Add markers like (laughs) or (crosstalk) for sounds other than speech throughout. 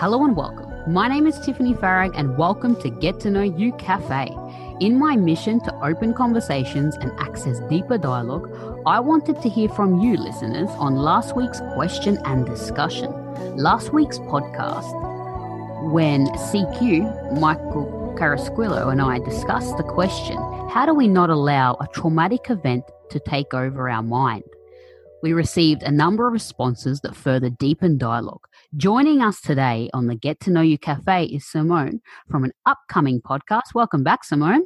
Hello and welcome. My name is Tiffany Farag, and welcome to Get to Know You Cafe. In my mission to open conversations and access deeper dialogue, I wanted to hear from you, listeners, on last week's question and discussion. Last week's podcast, when CQ, Michael Carasquillo, and I discussed the question how do we not allow a traumatic event to take over our mind? We received a number of responses that further deepened dialogue. Joining us today on the Get to Know You Cafe is Simone from an upcoming podcast. Welcome back, Simone.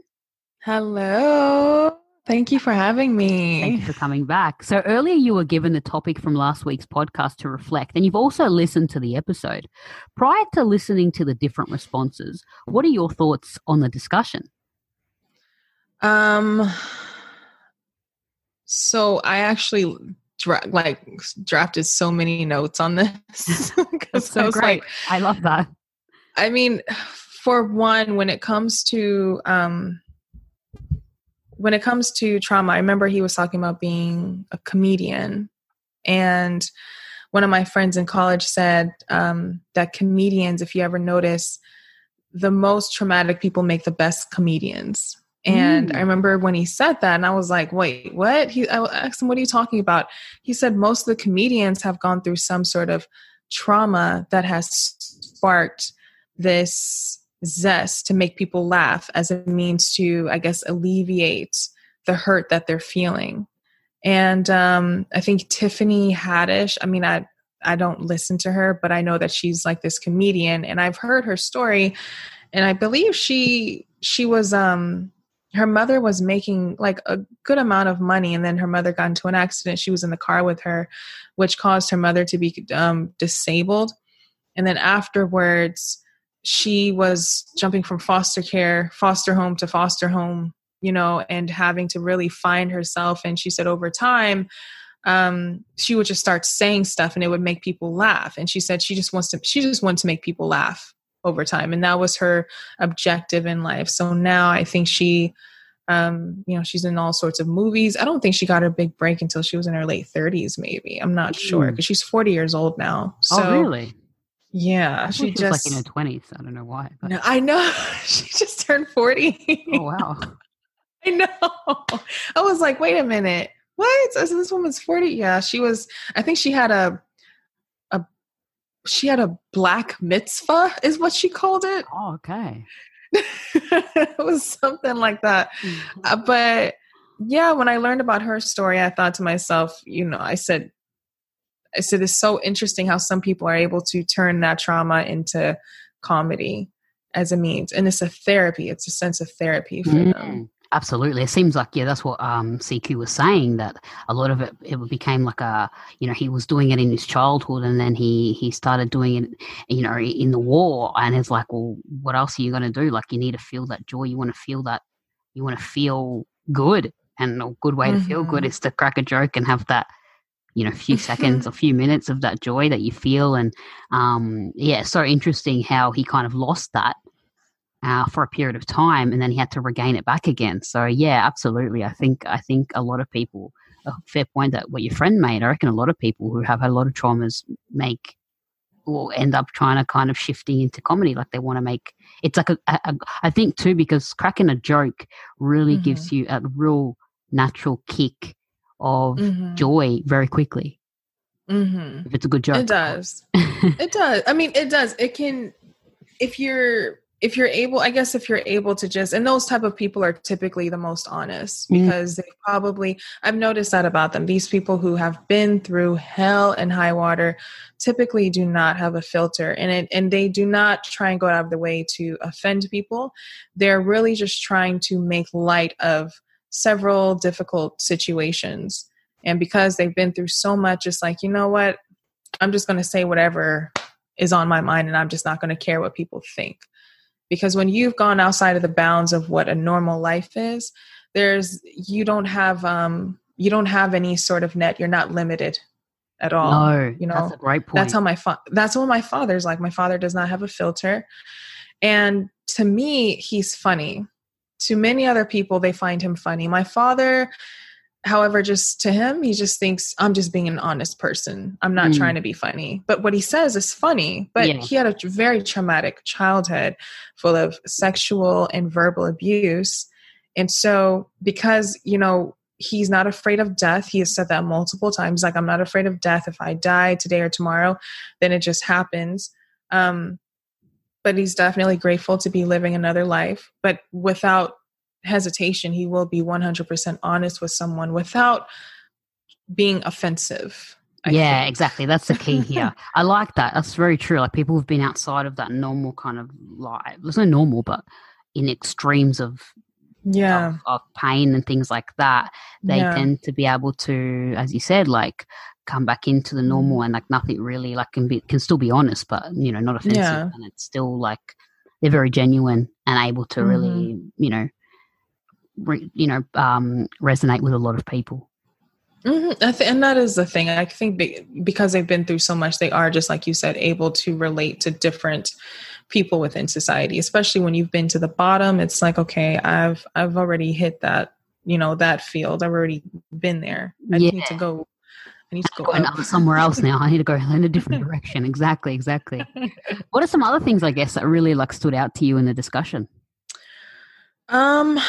Hello. Thank you for having me. Thank you for coming back. So, earlier you were given the topic from last week's podcast to reflect, and you've also listened to the episode. Prior to listening to the different responses, what are your thoughts on the discussion? Um, so I actually dra- like drafted so many notes on this (laughs) because so I great. Like, I love that. I mean, for one, when it comes to um, when it comes to trauma, I remember he was talking about being a comedian, and one of my friends in college said um, that comedians, if you ever notice, the most traumatic people make the best comedians and mm. I remember when he said that, and I was like, wait, what? He, I asked him, what are you talking about? He said, most of the comedians have gone through some sort of trauma that has sparked this zest to make people laugh as a means to, I guess, alleviate the hurt that they're feeling. And um, I think Tiffany Haddish, I mean, I, I don't listen to her, but I know that she's like this comedian, and I've heard her story, and I believe she she was um her mother was making like a good amount of money and then her mother got into an accident. She was in the car with her which caused her mother to be um, disabled. And then afterwards she was jumping from foster care foster home to foster home you know and having to really find herself. And she said over time um, she would just start saying stuff and it would make people laugh. And she said she just wants to she just wants to make people laugh over time and that was her objective in life. So now i think she um you know she's in all sorts of movies. I don't think she got her big break until she was in her late 30s maybe. I'm not sure because she's 40 years old now. So oh really? yeah she, she just like in her 20s i don't know why but. no, i know. (laughs) She just turned 40 oh wow. I know. I was like wait a minute. What? So this woman's 40 yeah she was i think she had a she had a black mitzvah is what she called it. Oh okay. (laughs) It was something like that. Mm-hmm. uh, but yeah when i learned about her story i thought to myself you know i said i said it's so interesting how some people are able to turn that trauma into comedy as a means. And it's a therapy. It's a sense of therapy for mm. them Absolutely. It seems like, yeah, that's what um, CQ was saying, that a lot of it, it became like a, you know, he was doing it in his childhood and then he, he started doing it, you know, in the war. And it's like, well, what else are you going to do? Like, you need to feel that joy. You want to feel that, you want to feel good. And a good way mm-hmm. to feel good mm-hmm. is to crack a joke and have that, you know, few seconds, a (laughs) few minutes of that joy that you feel. And um, yeah, so interesting how he kind of lost that uh, for a period of time, and then he had to regain it back again. So yeah, absolutely. I think I think a lot of people. A fair point that what your friend made. I reckon a lot of people who have had a lot of traumas make or end up trying to kind of shifting into comedy like they want to make it's like a, a, a I think too because cracking a joke really mm-hmm. gives you a real natural kick of mm-hmm. joy very quickly mm-hmm. if it's a good joke it does it does i mean it does it can if you're if you're able i guess if you're able to just and those type of people are typically the most honest mm-hmm. because mm. they probably i've noticed that about them these people who have been through hell and high water typically do not have a filter and it and they do not try and go out of the way to offend people they're really just trying to make light of several difficult situations and because they've been through so much it's like you know what i'm just going to say whatever is on my mind and i'm just not going to care what people think because when you've gone outside of the bounds of what a normal life is there's you don't have um you don't have any sort of net. You're not limited at all no you know? that's a great point that's how my fa- that's what my father's like. My father does not have a filter. And to me he's funny. To many other people they find him funny. My father however just to him he just thinks i'm just being an honest person. I'm not mm. trying to be funny. But what he says is funny but yeah. he had a very traumatic childhood full of sexual and verbal abuse. And so because you know he's not afraid of death he has said that multiple times like i'm not afraid of death. If i die today or tomorrow then it just happens. Um but he's definitely grateful to be living another life but without hesitation, he will be 100% honest with someone without being offensive. I yeah, think. exactly. That's the key here. (laughs) I like that. That's very true. Like people who've been outside of that normal kind of life. There's no normal, but in extremes of yeah of, of pain and things like that, they yeah. tend to be able to, as you said, like come back into the normal mm. and like nothing really like can be can still be honest, but you know not offensive, yeah. and it's still like they're very genuine and able to mm-hmm. really you know re, you know um, resonate with a lot of people. Mm-hmm. Th- and that is the thing. I think be- because they've been through so much, they are just like you said, able to relate to different people within society. Especially when you've been to the bottom, it's like, okay, I've I've already hit that, you know, that field. I've already been there. I yeah. need to go. I need to go somewhere else now. I need to go in a different (laughs) direction. Exactly, exactly. (laughs) what are some other things I guess that really like stood out to you in the discussion? Um,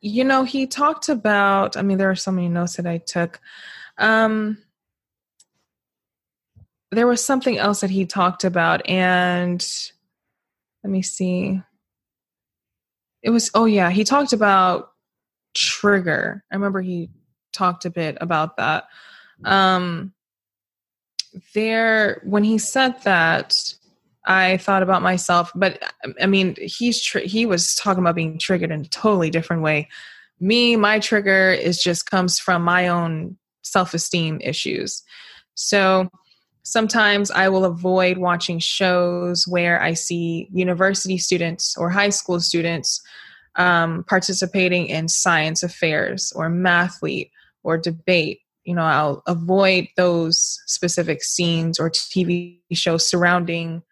you know, he talked about, I mean, there are so many notes that I took. Um, there was something else that he talked about, and let me see. It was, oh, yeah, he talked about trigger. I remember he talked a bit about that. Um, there, when he said that, I thought about myself, but I mean, he's tr- he was talking about being triggered in a totally different way. Me, my trigger is just comes from my own self esteem issues. So sometimes I will avoid watching shows where I see university students or high school students um, participating in science affairs or mathlete or debate. You know, I'll avoid those specific scenes or TV shows surrounding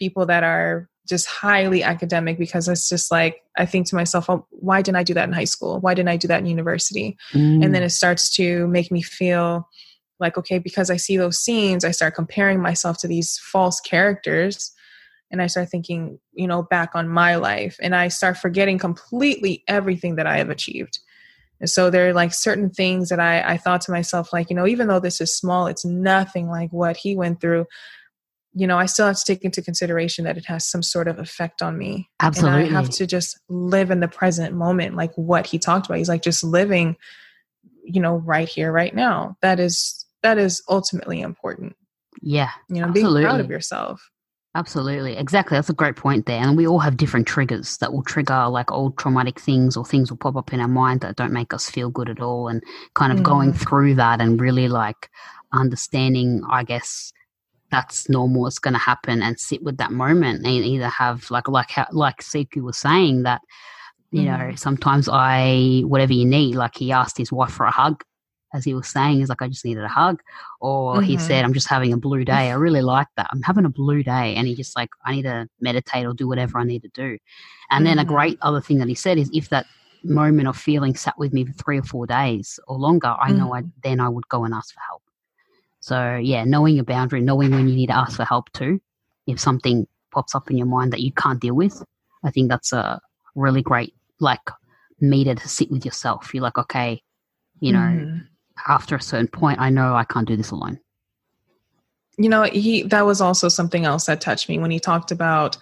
people that are just highly academic because it's just like I think to myself, oh, why didn't I do that in high school? Why didn't I do that in university? Mm. And then it starts to make me feel like, okay, because I see those scenes, I start comparing myself to these false characters. And I start thinking, you know, back on my life. And I start forgetting completely everything that I have achieved. And so there are like certain things that I, I thought to myself, like, you know, even though this is small, it's nothing like what he went through you know, I still have to take into consideration that it has some sort of effect on me. Absolutely. And I have to just live in the present moment, like what he talked about. He's like just living, you know, right here, right now. That is that is ultimately important. Yeah. You know, absolutely. being proud of yourself. Absolutely. Exactly. That's a great point there. And we all have different triggers that will trigger like old traumatic things or things will pop up in our mind that don't make us feel good at all. And kind of mm. going through that and really like understanding, I guess, that's normal it's going to happen and sit with that moment and either have like like how, like CQ was saying that you mm. know sometimes I whatever you need like he asked his wife for a hug as he was saying he's like I just needed a hug or mm-hmm. he said I'm just having a blue day I really (laughs) like that I'm having a blue day and he just like I need to meditate or do whatever I need to do and mm-hmm. then a mm-hmm. great other thing that he said is if that moment of feeling sat with me for three or four days or longer I know I mm-hmm. then I would go and ask for help so yeah, knowing your boundary, knowing when you need to ask for help too, if something pops up in your mind that you can't deal with, I think that's a really great like meter to sit with yourself. You're like, okay, you know, mm. after a certain point, I know I can't do this alone. You know, he that was also something else that touched me when he talked about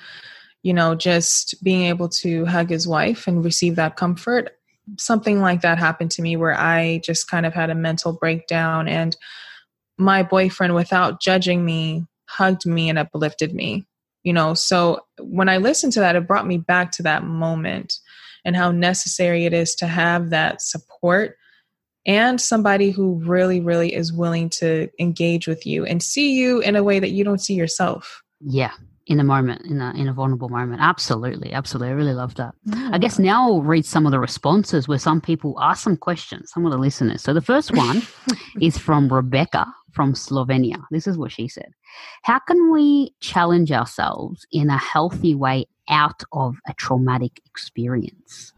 you know, just being able to hug his wife and receive that comfort. Something like that happened to me where I just kind of had a mental breakdown and my boyfriend, without judging me, hugged me and uplifted me. You know, so when I listened to that, it brought me back to that moment and how necessary it is to have that support and somebody who really, really is willing to engage with you and see you in a way that you don't see yourself. Yeah, in a moment, in a in a vulnerable moment. Absolutely, absolutely. I really love that. I guess mm. now I'll read some of the responses where some people ask some questions, some of the listeners. So the first one (laughs) is from Rebecca from Slovenia. This is what she said. How can we challenge ourselves in a healthy way out of a traumatic experience?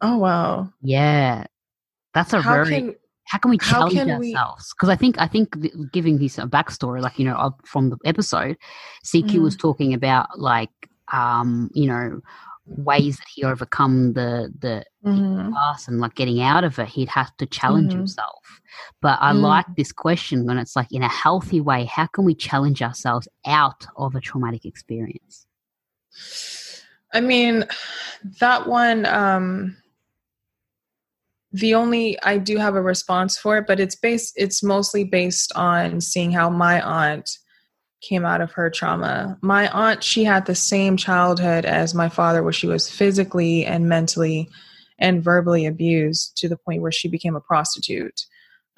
Oh wow. Yeah. That's a How very can how can we challenge can ourselves? Because I think I think giving this a backstory, like you know, from the episode, CQ Mhm. was talking about like um, you know ways that he overcome the the Mhm. past and like getting out of it. He'd have to challenge Mhm. himself. But I Mm. like this question when it's like in a healthy way. How can we challenge ourselves out of a traumatic experience? I mean, that one, um, the only, I do have a response for it, but it's based, it's mostly based on seeing how my aunt came out of her trauma. My aunt, she had the same childhood as my father, where she was physically and mentally and verbally abused to the point where she became a prostitute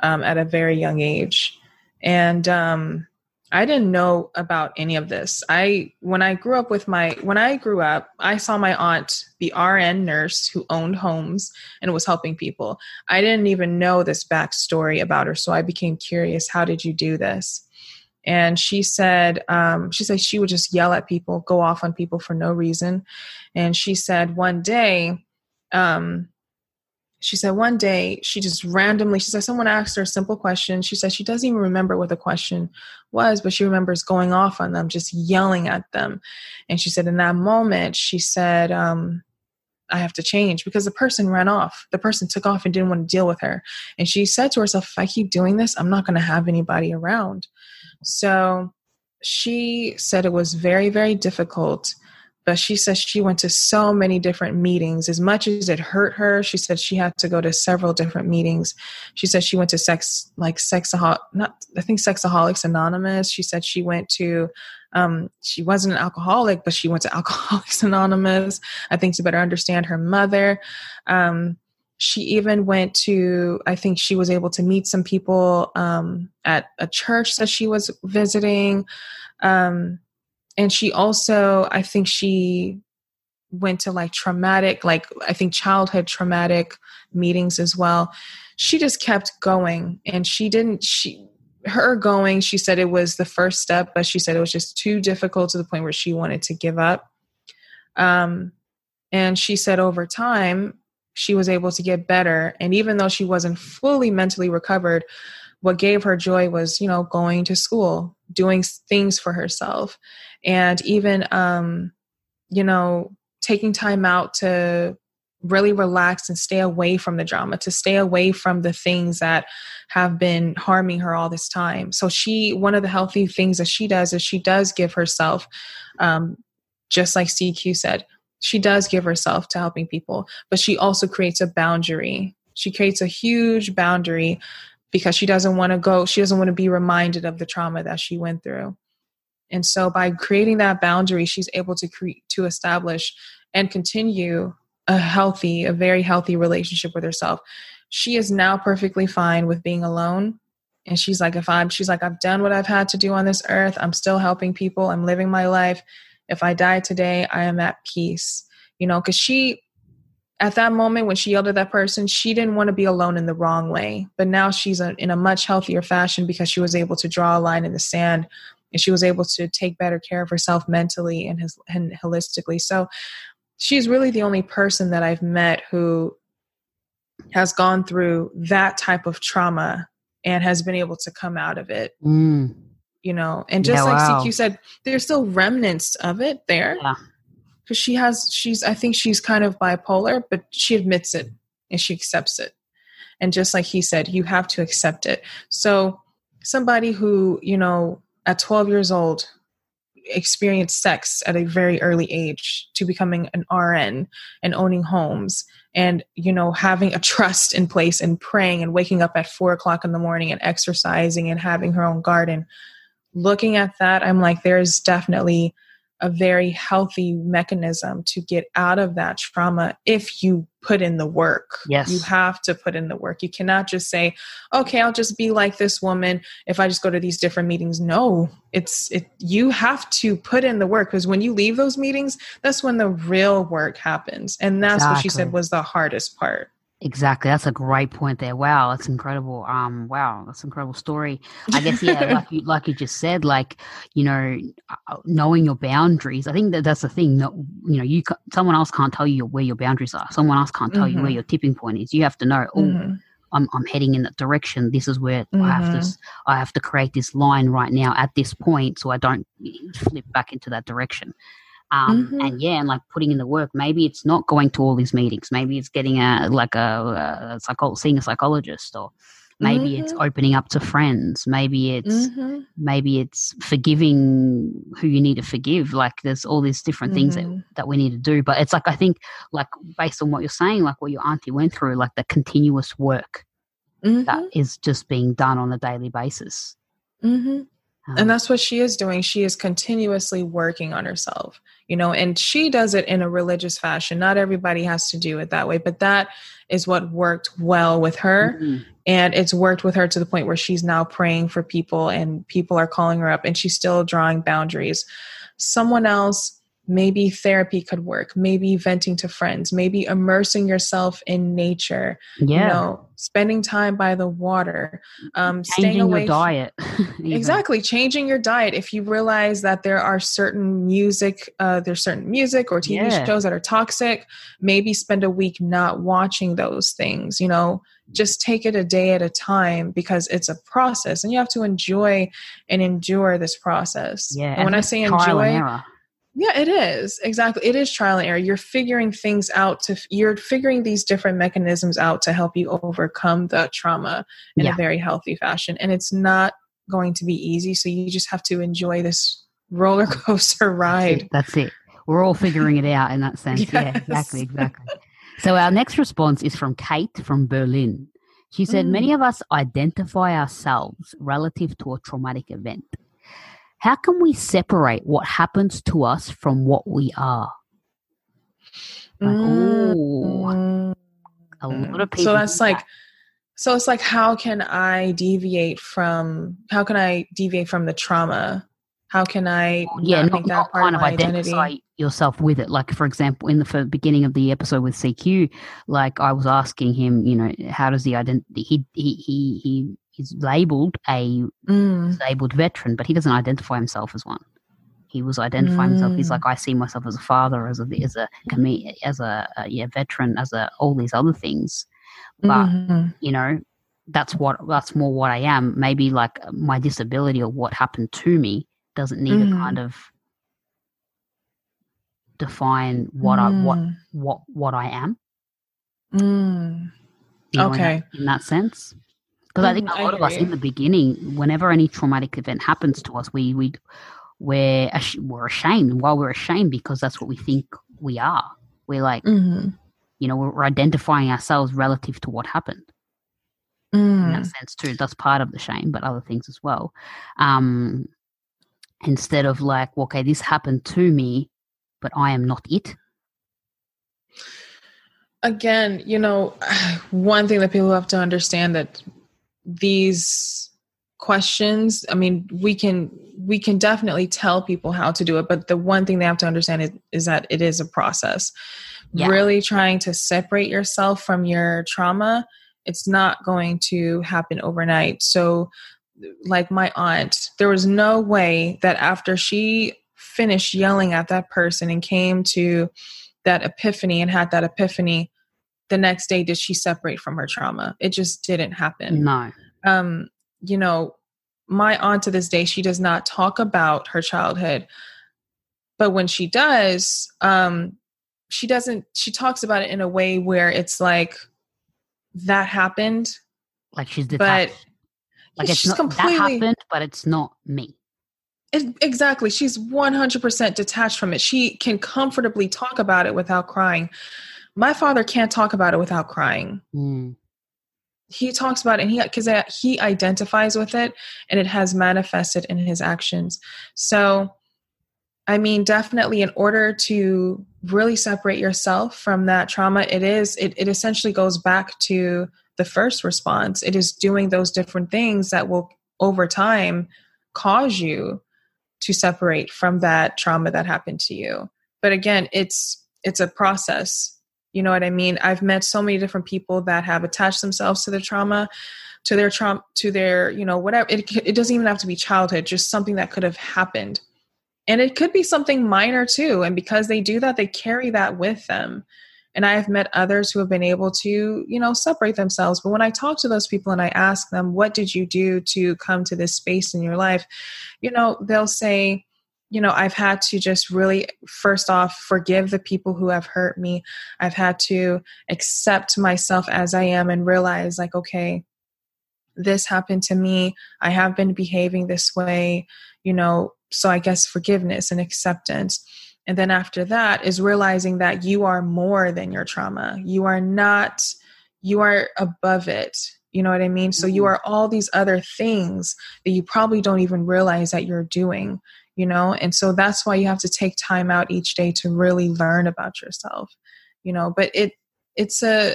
um, at a very young age. And, um, I didn't know about any of this. I when I grew up with my when I grew up, I saw my aunt the RN nurse who owned homes and was helping people. I didn't even know this backstory about her, so I became curious. How did you do this? And she said, um, she said she would just yell at people, go off on people for no reason. And she said one day, um, she said one day she just randomly she said someone asked her a simple question. She said she doesn't even remember what the question was but she remembers going off on them just yelling at them. And she said in that moment she said um, i have to change because the person ran off. The person took off and didn't want to deal with her. And she said to herself if i keep doing this i'm not going to have anybody around so she said it was very very difficult but she says she went to so many different meetings. As much as it hurt her she said she had to go to several different meetings. She said she went to sex like sexaholic not i think sexaholics anonymous. She said she went to um, she wasn't an alcoholic but she went to (laughs) alcoholics anonymous. I think to better understand her mother. Um, she even went to i think she was able to meet some people um, at a church that she was visiting. Um, and she also i think she went to like traumatic like i think childhood traumatic meetings as well. She just kept going and she didn't she her going she said it was the first step but she said it was just too difficult to the point where she wanted to give up. Um and she said over time she was able to get better. And even though she wasn't fully mentally recovered what gave her joy was you know going to school doing things for herself. And even um you know taking time out to really relax and stay away from the drama to stay away from the things that have been harming her all this time. So she one of the healthy things that she does is she does give herself um just like cq said she does give herself to helping people but she also creates a boundary. She creates a huge boundary because she doesn't want to go she doesn't want to be reminded of the trauma that she went through. And so by creating that boundary she's able to create to establish and continue a healthy a very healthy relationship with herself. She is now perfectly fine with being alone and she's like if i'm she's like i've done what i've had to do on this earth. I'm still helping people. I'm living my life if i die today i am at peace. You know because she at that moment when she yelled at that person she didn't want to be alone in the wrong way. But now she's a, in a much healthier fashion because she was able to draw a line in the sand and she was able to take better care of herself mentally and, his, and holistically. So she's really the only person that i've met who has gone through that type of trauma and has been able to come out of it. Mm, you know and just Yeah, like wow. cq said there's still remnants of it there Yeah. because she has she's i think she's kind of bipolar but she admits it and she accepts it and just like he said you have to accept it so somebody who you know at 12 years old experienced sex at a very early age to becoming an RN and owning homes and you know having a (laughs) trust in place and praying and waking up at four o'clock in the morning and exercising and having her own garden looking at that i'm like there's definitely a very healthy mechanism to get out of that trauma if you put in the work. Yes. You have to put in the work. You cannot just say, "Okay, I'll just be like this woman if I just go to these different meetings." No. It's it you have to put in the work because when you leave those meetings, that's when the real work happens. And that's exactly. what she said was the hardest part. Exactly. That's a great point there. Wow, that's incredible. Um, wow, that's incredible story. I guess yeah, (laughs) like you like you just said, like you know, uh, knowing your boundaries. I think that that's the thing. That you know, you someone else can't tell you where your boundaries are. Someone else can't tell mm-hmm. you where mm-hmm. your tipping point is. You have to know. Oh, mm-hmm. I'm I'm heading in that direction. This is where mm-hmm. I have to mm-hmm. I have to create this line right now at this point, so I don't flip back into that direction. Um, mm-hmm. And yeah, and like putting in the work. Maybe it's not going to all these meetings. Maybe it's getting a like a, a psycho- seeing a psychologist, or maybe mm-hmm. it's opening up to friends. Maybe it's mm-hmm. maybe it's forgiving who you need to forgive. Like there's all these different things that, mm-hmm. that we need to do. But it's like I think like based on what you're saying, like what your auntie went through, like the continuous work that mm-hmm. is just being done on a daily basis. And that's what she is doing. She is continuously working on herself you know and she does it in a religious fashion. Not everybody has to do it that way but that is what worked well with her mm-hmm. and it's worked with her to the point where she's now praying for people and people are calling her up and she's still drawing boundaries. Someone else maybe therapy could work. Maybe venting to friends. Maybe immersing yourself in nature. Yeah. you know spending time by the water um changing staying away your diet (laughs) exactly changing your diet. If you realize that there are certain music uh there's certain music or tv yeah. shows that are toxic maybe spend a week not watching those things you know? Just take it a day at a time because it's a process and you have to enjoy and endure this process. Yeah and when i say enjoy yeah, it is. Exactly. It is trial and error. You're figuring things out to you're figuring these different mechanisms out to help you overcome the trauma in yeah. a very healthy fashion. And it's not going to be easy, so you just have to enjoy this roller (laughs) coaster ride. That's it. We're all figuring it out in that (laughs) sense. Yes. Yeah, exactly, exactly. So our next response is from Kate from Berlin. She said, mm. Many of us identify ourselves relative to a traumatic event how can we separate what happens to us from what we are? Like, mm. a lot of people. So that's like, that. so it's like, how can I deviate from? How can I deviate from the trauma? How can I? Yeah, not, not kind of identify yourself with it. Like, for example, in the beginning of the episode with CQ, like I was asking him, you know, how does the identity? He he he he he's labeled a mm. disabled veteran, but he doesn't identify himself as one. He was identifying mm. himself. He's like, I see myself as a father, as a as a as a, a yeah veteran, as a all these other things. But mm-hmm. you know, that's what that's more what I am. Maybe like my disability or what happened to me doesn't need mm. to kind of define what mm. I what mm. what what I am. Mm. You know, okay, in that, in that sense. Because I think a lot of us in the beginning, whenever any traumatic event happens to us, we we we're we're ashamed. And while we're ashamed, because that's what we think we are, we're like, mm-hmm. you know, we're identifying ourselves relative to what happened. Mm. In that mm. sense, too, that's part of the shame, but other things as well. Um, instead of like, okay, this happened to me, but I am not it again, you know, (sighs) one thing that people have to understand that these questions i mean we can we can definitely tell people how to do it but the one thing they have to understand is, is that it is a process yeah. really trying to separate yourself from your trauma it's not going to happen overnight so like my aunt there was no way that after she finished yelling at that person and came to that epiphany and had that epiphany the next day did she separate from her trauma it just didn't happen no um you know my aunt to this day she does not talk about her childhood but when she does um she doesn't she talks about it in a way where it's like that happened like she's detached. but like it's not completely, that happened but it's not me It, exactly. She's 100% detached from it. She can comfortably talk about it without crying. My father can't talk about it without crying. Mm. He talks about it and he because he identifies with it and it has manifested in his actions. So I mean, definitely in order to really separate yourself from that trauma, it is it, it essentially goes back to the first response. It is doing those different things that will over time cause you to separate from that trauma that happened to you but again it's it's a process you know what i mean? I've met so many different people that have attached themselves to the trauma to their trauma to their you know whatever it, it doesn't even have to be childhood just something that could have happened. And it could be something minor too and because they do that they carry that with them. And i have met others who have been able to you know separate themselves. But when i talk to those people and i ask them what did you do to come to this space in your life? You know they'll say you know i've had to just really first off forgive the people who have hurt me i've had to accept myself as i am and realize like okay this happened to me i have been behaving this way you know so i guess forgiveness and acceptance and then after that is realizing that you are more than your trauma. You are not, you are above it. You know what I mean? So you mm-hmm. are all these other things that you probably don't even realize that you're doing, you know? And so that's why you have to take time out each day to really learn about yourself, you know? But it, it's a,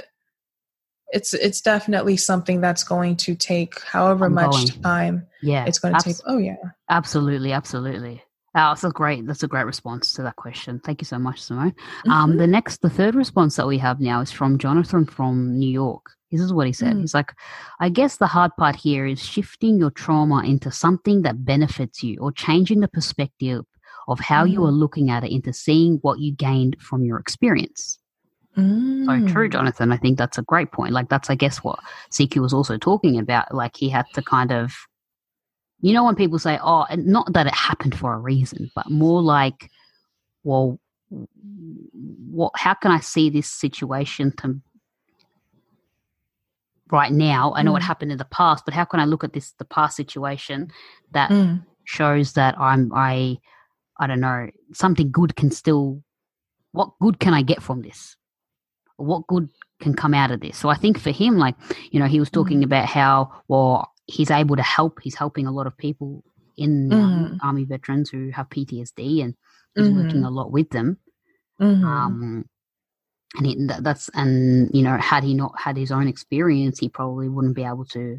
it's it's definitely something that's going to take however much time yeah it's going to abs- take oh yeah absolutely absolutely Oh, that's a great. That's a great response to that question. Thank you so much, Simone. Mm-hmm. Um, the next, the third response that we have now is from Jonathan from New York. This is what he said. Mm. He's like, I guess the hard part here is shifting your trauma into something that benefits you, or changing the perspective of how mm. you are looking at it into seeing what you gained from your experience. Mm. So true, Jonathan. I think that's a great point. Like that's, I guess, what CQ was also talking about. Like he had to kind of you know when people say oh and not that it happened for a reason but more like well what how can i see this situation to right now i know mm. what happened in the past but how can i look at this the past situation that mm. shows that i'm i i don't know something good can still what good can i get from this what good can come out of this so i think for him like you know he was talking mm. about how well he's able to help. He's helping a lot of people in um, mm-hmm. army veterans who have PTSD, and he's mm-hmm. working a lot with them. Mm-hmm. Um, and he, that's and you know, had he not had his own experience, he probably wouldn't be able to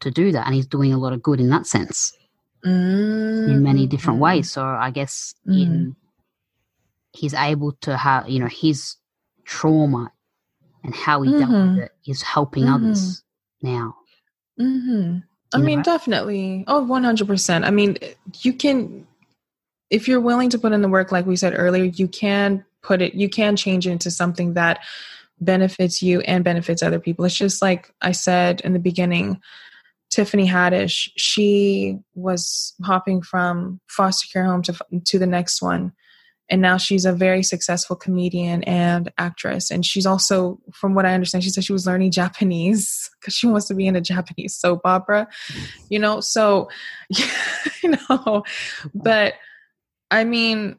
to do that. And he's doing a lot of good in that sense, in many different mm-hmm. ways. So I guess in mm-hmm. he's able to have you know his trauma and how he dealt with mm-hmm. it is helping others now. Mm-hmm. I mean, definitely. Oh, 100%. I mean, you can, if you're willing to put in the work, like we said earlier, you can put it, you can change it into something that benefits you and benefits other people. It's just like I said in the beginning, Tiffany Haddish, she was hopping from foster care home to, to the next one. And now she's a very successful comedian and actress. And she's also from what i understand she said she was learning japanese (laughs) because she wants to be in a japanese soap opera you know? So (laughs) you know but i mean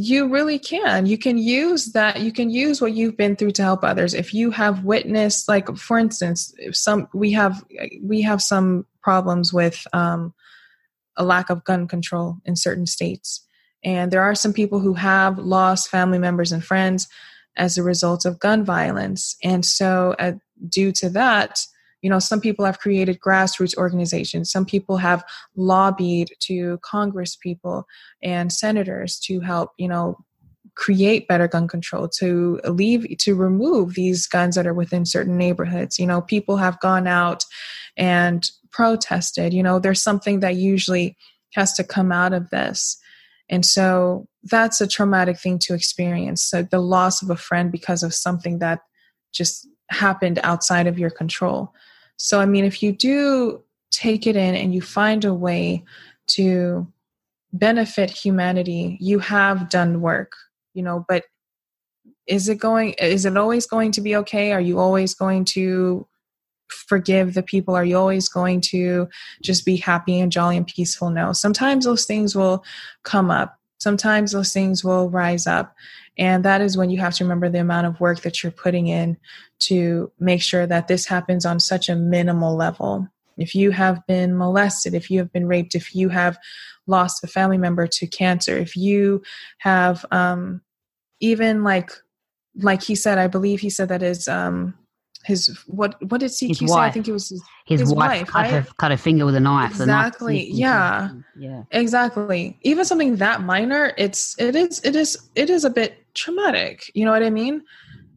you really can. You can use that you can use what you've been through to help others. If you have witnessed like for instance some we have we have some problems with um, a lack of gun control in certain states. And there are some people who have lost family members and friends as a result of gun violence. And so, uh, due to that, you know, some people have created grassroots organizations. Some people have lobbied to Congress people and senators to help, you know, create better gun control to leave to remove these guns that are within certain neighborhoods you know people have gone out and protested you know there's something that usually has to come out of this and so that's a traumatic thing to experience. So the loss of a friend because of something that just happened outside of your control. So, I mean, if you do take it in and you find a way to benefit humanity, you have done work, you know, but is it going, is it always going to be okay? Are you always going to forgive the people? Are you always going to just be happy and jolly and peaceful? No. Sometimes those things will come up. Sometimes those things will rise up. And that is when you have to remember the amount of work that you're putting in to make sure that this happens on such a minimal level. If you have been molested, if you have been raped, if you have lost a family member to cancer, if you have um, even like like he said, I believe he said that is um, his what what did CQ say? I think it was his, his, his wife, wife cut, right? her, cut a finger with a knife. Exactly. yeah. Yeah. Exactly. Even something that minor, it's it is it is it is a bit traumatic. You know what I mean?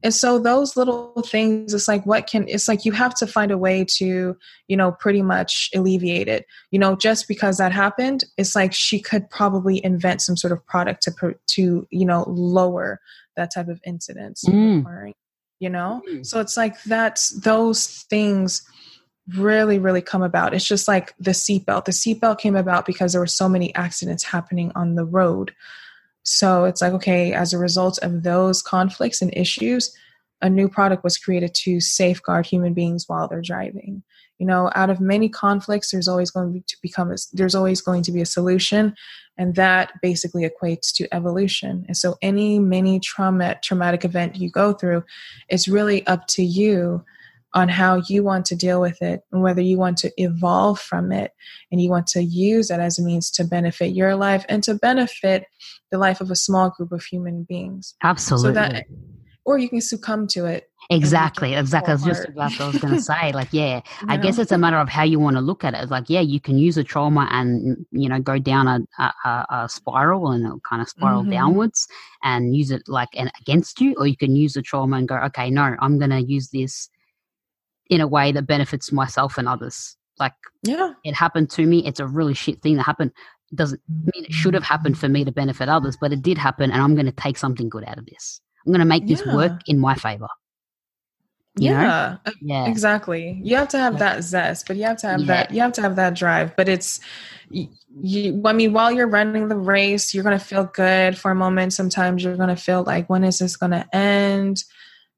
And so those little things, it's like what can it's like you have to find a way to, you know, pretty much alleviate it. You know, just because that happened, it's like she could probably invent some sort of product to to you know lower that type of incidence mm. You know? Mm. so it's like that's those things really really come about. It's just like the seatbelt. The seatbelt came about because there were so many accidents happening on the road. So it's like okay as a result of those conflicts and issues a new product was created to safeguard human beings while they're driving. You know out of many conflicts there's always going to become a, there's always going to be a solution and that basically equates to evolution. And so any mini trauma traumatic event you go through it's really up to you on how you want to deal with it and whether you want to evolve from it. And you want to use it as a means to benefit your life and to benefit the life of a small group of human beings. Absolutely so that or you can succumb to it Exactly, exactly. I was just what I was going (laughs) to say. Like, yeah, I guess it's a matter of how you want to look at it. It's like, yeah, you can use a trauma and you know go down a a, a spiral and it'll kind of spiral mm-hmm. downwards and use it like an, against you, or you can use the trauma and go, okay, no, I'm going to use this in a way that benefits myself and others. Like, yeah, it happened to me. It's a really shit thing that happened. It doesn't mean it should have happened for me to benefit others, but it did happen, and I'm going to take something good out of this. I'm going to make yeah. this work in my favor yeah know? yeah exactly you have to have that zest but you have to have yeah. that you have to have that drive but it's you, you i mean while you're running the race you're going to feel good for a moment sometimes you're going to feel like when is this going to end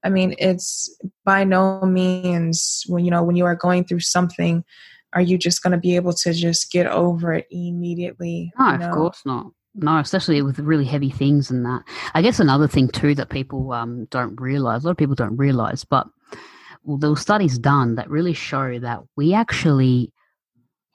i mean it's by no means when you know when you are going through something are you just going to be able to just get over it immediately no you know? of course not no, especially with really heavy things and that. I guess another thing too that people um, don't realize, a lot of people don't realize, but well, there were studies done that really show that we actually,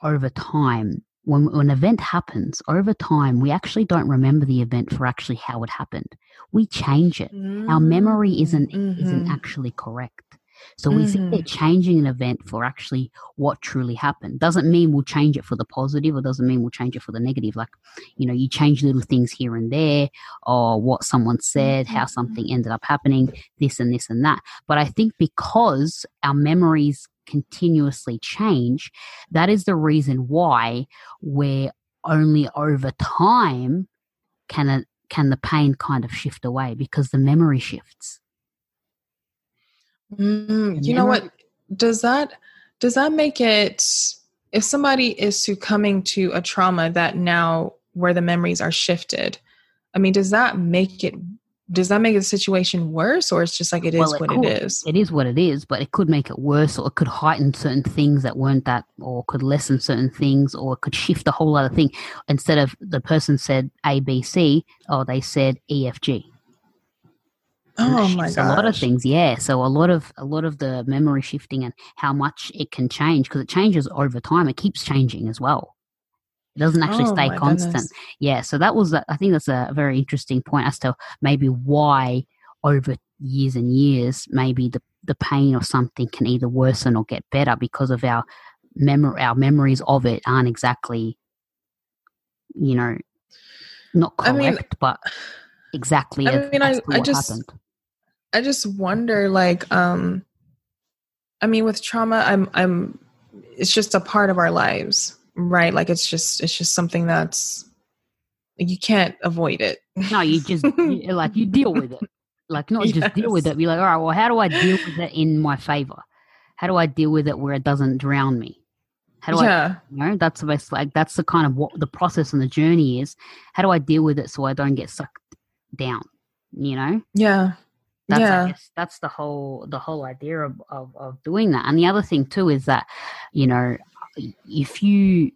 over time, when, when an event happens, over time, we actually don't remember the event for actually how it happened. We change it. Mm-hmm. Our memory isn't mm-hmm. isn't actually correct. So we mm-hmm. think changing an event for actually what truly happened. Doesn't mean we'll change it for the positive or doesn't mean we'll change it for the negative. Like, you know, you change little things here and there or what someone said, how mm-hmm. something ended up happening, this and this and that. But I think because our memories continuously change, that is the reason why we're only over time can it can the pain kind of shift away because the memory shifts. Mm, you know what? Does that does that make it if somebody is succumbing to a trauma that now where the memories are shifted? I mean, does that make it does that make the situation worse or it's just like it is well, it what could. it is it is what it is but it could make it worse or it could heighten certain things that weren't that or could lessen certain things or it could shift a whole other thing instead of the person said abc or they said efg Oh my god! A lot of things, yeah. So a lot of a lot of the memory shifting and how much it can change because it changes over time. It keeps changing as well. It doesn't actually oh, stay constant. Goodness. Yeah. So that was, I think, that's a very interesting point as to maybe why over years and years, maybe the the pain or something can either worsen or get better because of our memory. Our memories of it aren't exactly, you know, not correct, I mean, but exactly. I mean, I, I just. Happened I just wonder like um I mean with trauma I'm I'm it's just a part of our lives, right? Like it's just it's just something that's you can't avoid it. No, you (laughs) just like you deal with it. Like not yes. just deal with it. Be like, all right, well, how do I deal with it in my favor? How do I deal with it where it doesn't drown me? How do yeah. I, you know, that's the best, like, that's the kind of what the process and the journey is. How do I deal with it so I don't get sucked down, you know? Yeah. That's, Yeah. I guess, that's the whole the whole idea of, of of doing that. And the other thing too is that you know if you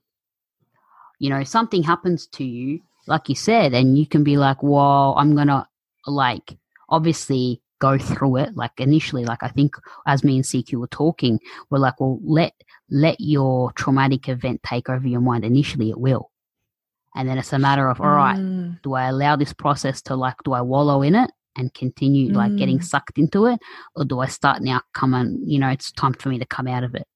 you know something happens to you, like you said, and you can be like, well, I'm gonna like obviously go through it. Like initially, like I think as me and CQ were talking, we're like, well, let let your traumatic event take over your mind. Initially, it will, and then it's a matter of all right Mm, do I allow this process to like do I wallow in it and continue like getting Mm. sucked into it or do I start now coming you know it's time for me to come out of it?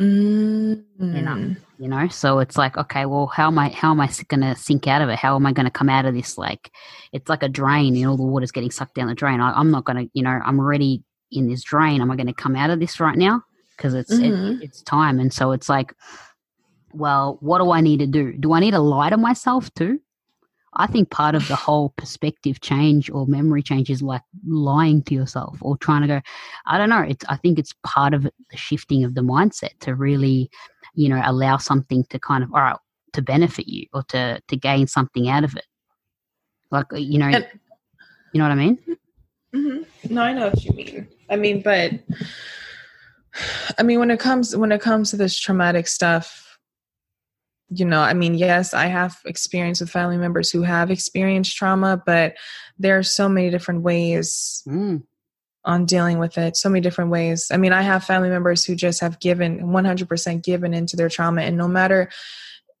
Mm, you know so it's like okay well how am I how am I going to sink out of it? How am I going to come out of this? Like it's like a drain you know the water's getting sucked down the drain. I, I'm not going to you know I'm already in this drain. Am I going to come out of this right now? Because it's Mhm. it, it's time. And so it's like well what do I need to do? Do I need to lie to myself too I think part of the whole perspective change or memory change is like lying to yourself or trying to go. I don't know. It's. I think it's part of it, the shifting of the mindset to really, you know, allow something to kind of all right to benefit you or to to gain something out of it. Like uh, you know, And- you know what I mean? Mm-hmm. No, I know what you mean. I mean, but I mean, when it comes when it comes to this traumatic stuff, you know, I mean, yes, I have experience with family members who have experienced trauma, but there are so many different ways Mm. on dealing with it. So many different ways. I mean, I have family members who just have given 100% given into their trauma, and no matter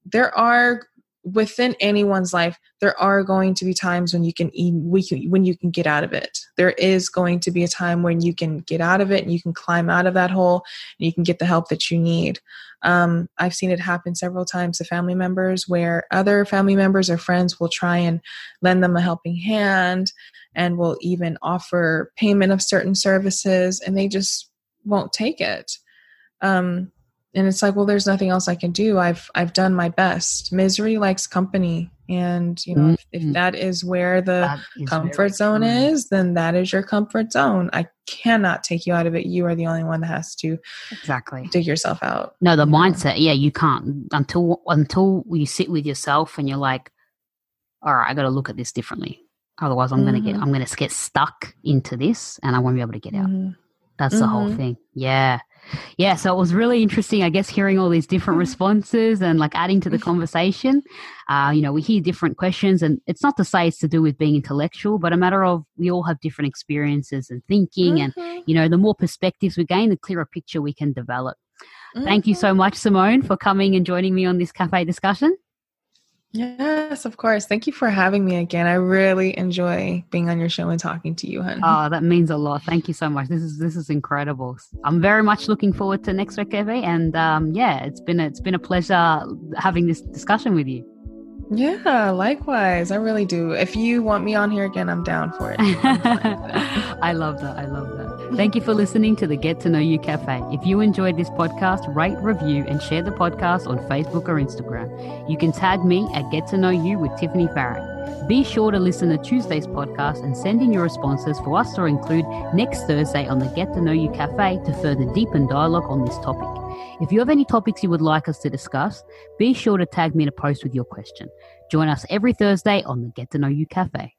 there are within anyone's life there are going to be times when you can eat when you can get out of it. There is going to be a time when you can get out of it and you can climb out of that hole and you can get the help that you need. Um, i've seen it happen several times to family members where other family members or friends will try and lend them a helping hand and will even offer payment of certain services and they just won't take it. Um, and it's like well there's nothing else i can do i've i've done my best misery likes company and you know if, if Mhm. that is where the is comfort zone is then that is your comfort zone i cannot take you out of it you are the only one that has to exactly. dig yourself out No, the mindset. Yeah, you can't until until you sit with yourself and you're like, all right, I got to look at this differently. Otherwise, I'm gonna get Mhm. I'm gonna get stuck into this, and I won't be able to get out. Mhm. That's the whole Mhm. thing. Yeah. Yeah. So it was really interesting, I guess, hearing all these different Mhm. responses and like adding to the conversation. Uh, you know, we hear different questions, and it's not to say it's to do with being intellectual, but a matter of we all have different experiences and thinking. And, Mhm. you know, the more perspectives we gain, the clearer picture we can develop. Thank you Mhm. so much, Simone, for coming and joining me on this cafe discussion. Yes of course thank you for having me again i really enjoy being on your show and talking to you hun Oh, that means a lot. Thank you so much. This is this is incredible. I'm very much looking forward to next week, Eve, and um, yeah, it's been a, it's been a pleasure having this discussion with you. Yeah likewise i really do if you want me on here again i'm down for (laughs) it I love that. I love that. Thank you for listening to the Get to Know You Cafe. If you enjoyed this podcast, rate, review, and share the podcast on Facebook or Instagram. You can tag me at Get to Know You with Tiffany Farrick. Be sure to listen to Tuesday's podcast and send in your responses for us to include next Thursday on the Get to Know You Cafe to further deepen dialogue on this topic. If you have any topics you would like us to discuss, be sure to tag me in a post with your question. Join us every Thursday on the Get to Know You Cafe.